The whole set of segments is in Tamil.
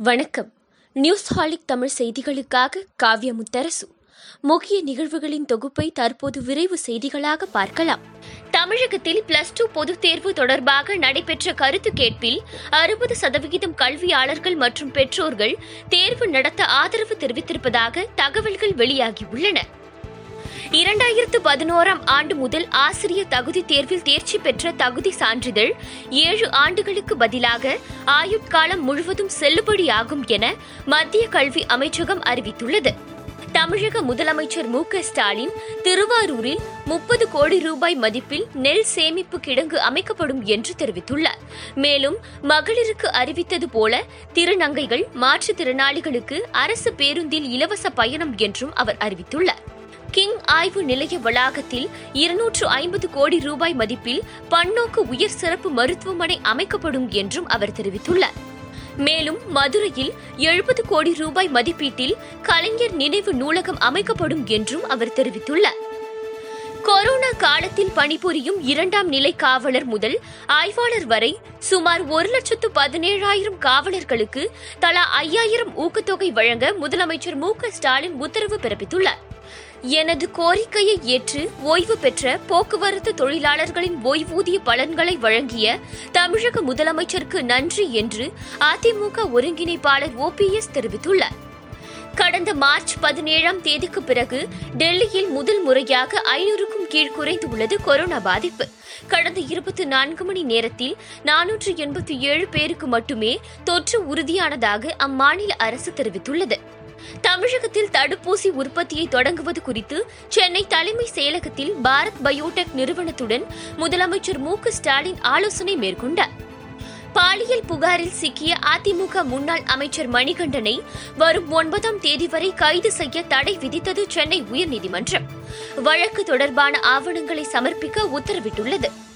வணக்கம். நியூஸ் ஹாலிக் தமிழ் செய்திகளுக்காக காவ்ய முத்தரசு முக்கிய நிகழ்வுகளின் தொகுப்பை தற்போது விரைவு செய்திகளாக பார்க்கலாம். தமிழகத்தில் பிளஸ் டூ பொதுத் தேர்வு தொடர்பாக நடைபெற்ற கருத்து கேட்பில் அறுபது சதவிகிதம் கல்வியாளர்கள் மற்றும் பெற்றோர்கள் தேர்வு நடத்த ஆதரவு தெரிவித்திருப்பதாக தகவல்கள் வெளியாகியுள்ளன. இரண்டாயிரத்து பதினோராம் ஆண்டு முதல் ஆசிரியர் தகுதி தேர்வில் தேர்ச்சி பெற்ற தகுதி சான்றிதழ் ஏழு ஆண்டுகளுக்கு பதிலாக ஆயுட்காலம் முழுவதும் செல்லுபடியாகும் என மத்திய கல்வி அமைச்சகம் அறிவித்துள்ளது. தமிழக முதலமைச்சர் மு க ஸ்டாலின் திருவாரூரில் முப்பது கோடி ரூபாய் மதிப்பில் நெல் சேமிப்பு கிடங்கு அமைக்கப்படும் என்று தெரிவித்துள்ளார். மேலும் மகளிருக்கு அறிவித்தது போல திருநங்கைகள் மாற்றுத்திறனாளிகளுக்கு அரசு பேருந்தில் இலவச பயணம் என்றும் அவர் அறிவித்துள்ளார். கிங் ஆய்வு நிலைய வளாகத்தில் இருநூற்று ஐம்பது கோடி ரூபாய் மதிப்பில் பன்னோக்கு உயர் சிறப்பு மருத்துவமனை அமைக்கப்படும் என்றும் அவர் தெரிவித்துள்ளார். மேலும் மதுரையில் எழுபது கோடி ரூபாய் மதிப்பீட்டில் கலைஞர் நினைவு நூலகம் அமைக்கப்படும் என்றும் அவர் தெரிவித்துள்ளார். கொரோனா காலத்தில் பணிபுரியும் இரண்டாம் நிலை காவலர் முதல் ஆய்வாளர் வரை சுமார் ஒரு லட்சத்து பதினேழாயிரம் காவலர்களுக்கு தலா ஐயாயிரம் ஊக்கத்தொகை வழங்க முதலமைச்சர் மு க ஸ்டாலின் உத்தரவு பிறப்பித்துள்ளார். எனது கோரிக்கையை ஏற்று ஓய்வு பெற்ற போக்குவரத்து தொழிலாளர்களின் ஓய்வூதிய பலன்களை வழங்கிய தமிழக முதலமைச்சருக்கு நன்றி என்று அதிமுக ஒருங்கிணைப்பாளர் ஓபிஎஸ் தெரிவித்துள்ளார். கடந்த மார்ச் பதினேழாம் தேதிக்கு பிறகு டெல்லியில் முதல் முறையாக ஐநூறுக்கும் கீழ் குறைந்துள்ளது கொரோனா பாதிப்பு. கடந்த இருபத்தி நான்கு மணி நேரத்தில் நானூற்று எண்பத்தி ஏழு பேருக்கு மட்டுமே தொற்று உறுதியானதாக அம்மாநில அரசு தெரிவித்துள்ளது. தமிழகத்தில் தடுப்பூசி உற்பத்தியை தொடங்குவது குறித்து சென்னை தலைமை செயலகத்தில் பாரத் பயோடெக் நிறுவனத்துடன் முதலமைச்சர் மு ஸ்டாலின் ஆலோசனை மேற்கொண்டார். பாலியல் புகாரில் சிக்கிய அதிமுக முன்னாள் அமைச்சர் மணிகண்டனை வரும் ஒன்பதாம் தேதி வரை கைது செய்ய தடை விதித்தது சென்னை உயர்நீதிமன்றம். வழக்கு தொடர்பான ஆவணங்களை சமர்ப்பிக்க உத்தரவிட்டுள்ளது.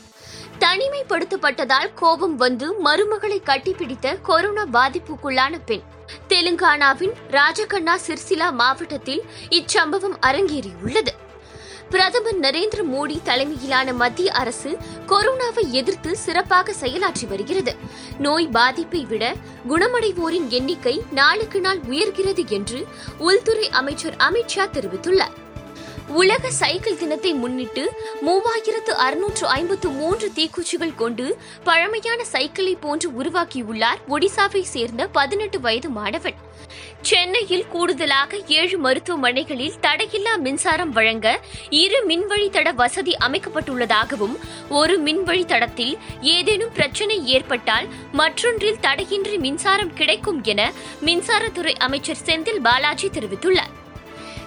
தனிமைப்படுத்தப்பட்டதால் கோபம் வந்து மருமகளை கட்டிப்பிடித்த கொரோனா பாதிப்புக்குள்ளான பெண். தெலுங்கானாவின் ராஜகண்ணா சிர்சிலா மாவட்டத்தில் இச்சம்பவம் அரங்கேறியுள்ளது. பிரதமர் நரேந்திர மோடி தலைமையிலான மத்திய அரசு கொரோனாவை எதிர்த்து சிறப்பாக செயலாற்றி வருகிறது. நோய் பாதிப்பை விட குணமடைவோரின் எண்ணிக்கை நாளுக்கு நாள் உயர்கிறது என்று உள்துறை அமைச்சர் அமித்ஷா தெரிவித்துள்ளார். உலக சைக்கிள் தினத்தை முன்னிட்டு மூவாயிரத்து அறுநூற்று ஐம்பத்து மூன்று தீக்குச்சிகள் கொண்டு பழமையான சைக்கிளை போன்று உருவாக்கியுள்ளார் ஒடிசாவை சேர்ந்த பதினெட்டு வயது மாணவன். சென்னையில் கூடுதலாக ஏழு மருத்துவமனைகளில் தடையில்லா மின்சாரம் வழங்க இரு மின்வழித்தட வசதி அமைக்கப்பட்டுள்ளதாகவும் ஒரு மின்வழித்தடத்தில் ஏதேனும் பிரச்சினை ஏற்பட்டால் மற்றொன்றில் தடையின்றி மின்சாரம் கிடைக்கும் என மின்சாரத்துறை அமைச்சர் செந்தில் பாலாஜி தெரிவித்துள்ளார்.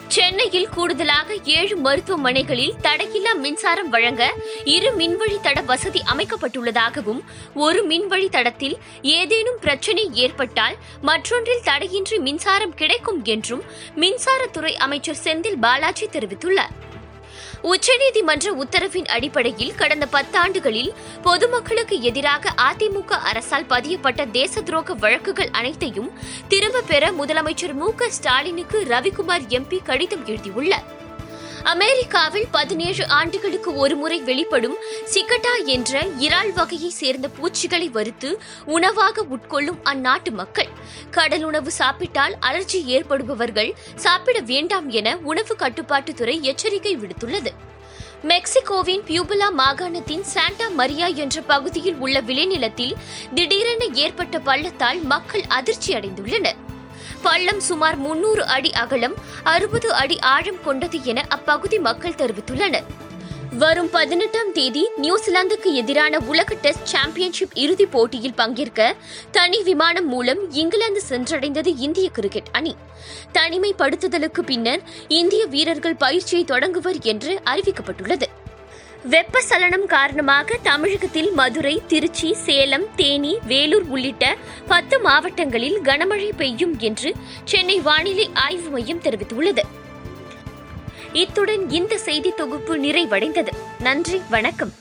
சென்னையில் கூடுதலாக ஏழு மருத்துவமனைகளில் தடையில்லா மின்சாரம் வழங்க இரு மின்வழி தட வசதி அமைக்கப்பட்டுள்ளதாகவும் ஒரு மின்வழி தடத்தில் ஏதேனும் பிரச்சினை ஏற்பட்டால் மற்றொன்றில் தடையின்றி மின்சாரம் கிடைக்கும் என்றும் மின்சாரத்துறை அமைச்சர் செந்தில் பாலாஜி தெரிவித்துள்ளார். உச்சநீதிமன்ற உத்தரவின் அடிப்படையில் கடந்த பத்தாண்டுகளில் பொதுமக்களுக்கு எதிராக அதிமுக அரசால் பதியப்பட்ட தேச துரோக வழக்குகள் அனைத்தையும் திரும்பப் பெற முதலமைச்சர் மு க ஸ்டாலினுக்கு ரவிக்குமார் எம்பி கடிதம் எழுதியுள்ளார். அமெரிக்காவில் பதினேழு ஆண்டுகளுக்கு ஒருமுறை வெளிப்படும் சிக்கட்டா என்ற இறால் வகையை சேர்ந்த பூச்சிகளை வறுத்து உணவாக உட்கொள்ளும் அந்நாட்டு மக்கள். கடல் உணவு சாப்பிட்டால் அலர்ஜி ஏற்படுபவர்கள் சாப்பிட வேண்டாம் என உணவு கட்டுப்பாட்டுத்துறை எச்சரிக்கை விடுத்துள்ளது. மெக்சிகோவின் பியூபலா மாகாணத்தின் சாண்டா மரியா என்ற பகுதியில் உள்ள விளைநிலத்தில் திடீரென ஏற்பட்ட பள்ளத்தால் மக்கள் அதிர்ச்சி அடைந்துள்ளனர் பள்ளம் சுமார் முன்னூறு அடி அகலம் அறுபது அடி ஆழம் கொண்டது என அப்பகுதி மக்கள் தெரிவித்துள்ளனர். வரும் பதினெட்டாம் தேதி நியூசிலாந்துக்கு எதிரான உலக டெஸ்ட் சாம்பியன்ஷிப் இறுதிப் போட்டியில் பங்கேற்க தனி விமானம் மூலம் இங்கிலாந்து சென்றடைந்தது இந்திய கிரிக்கெட் அணி. தனிமைப்படுத்துதலுக்கு பின்னர் இந்திய வீரர்கள் பயிற்சியை தொடங்குவர் என்று அறிவிக்கப்பட்டுள்ளது. வெப்பசலனம் காரணமாக தமிழகத்தில் மதுரை திருச்சி சேலம் தேனி வேலூர் உள்ளிட்ட பத்து மாவட்டங்களில் கனமழை பெய்யும் என்று சென்னை வானிலை ஆய்வு மையம் தெரிவித்துள்ளது. இத்துடன் இந்த செய்தி தொகுப்பு நிறைவடைந்தது. நன்றி வணக்கம்.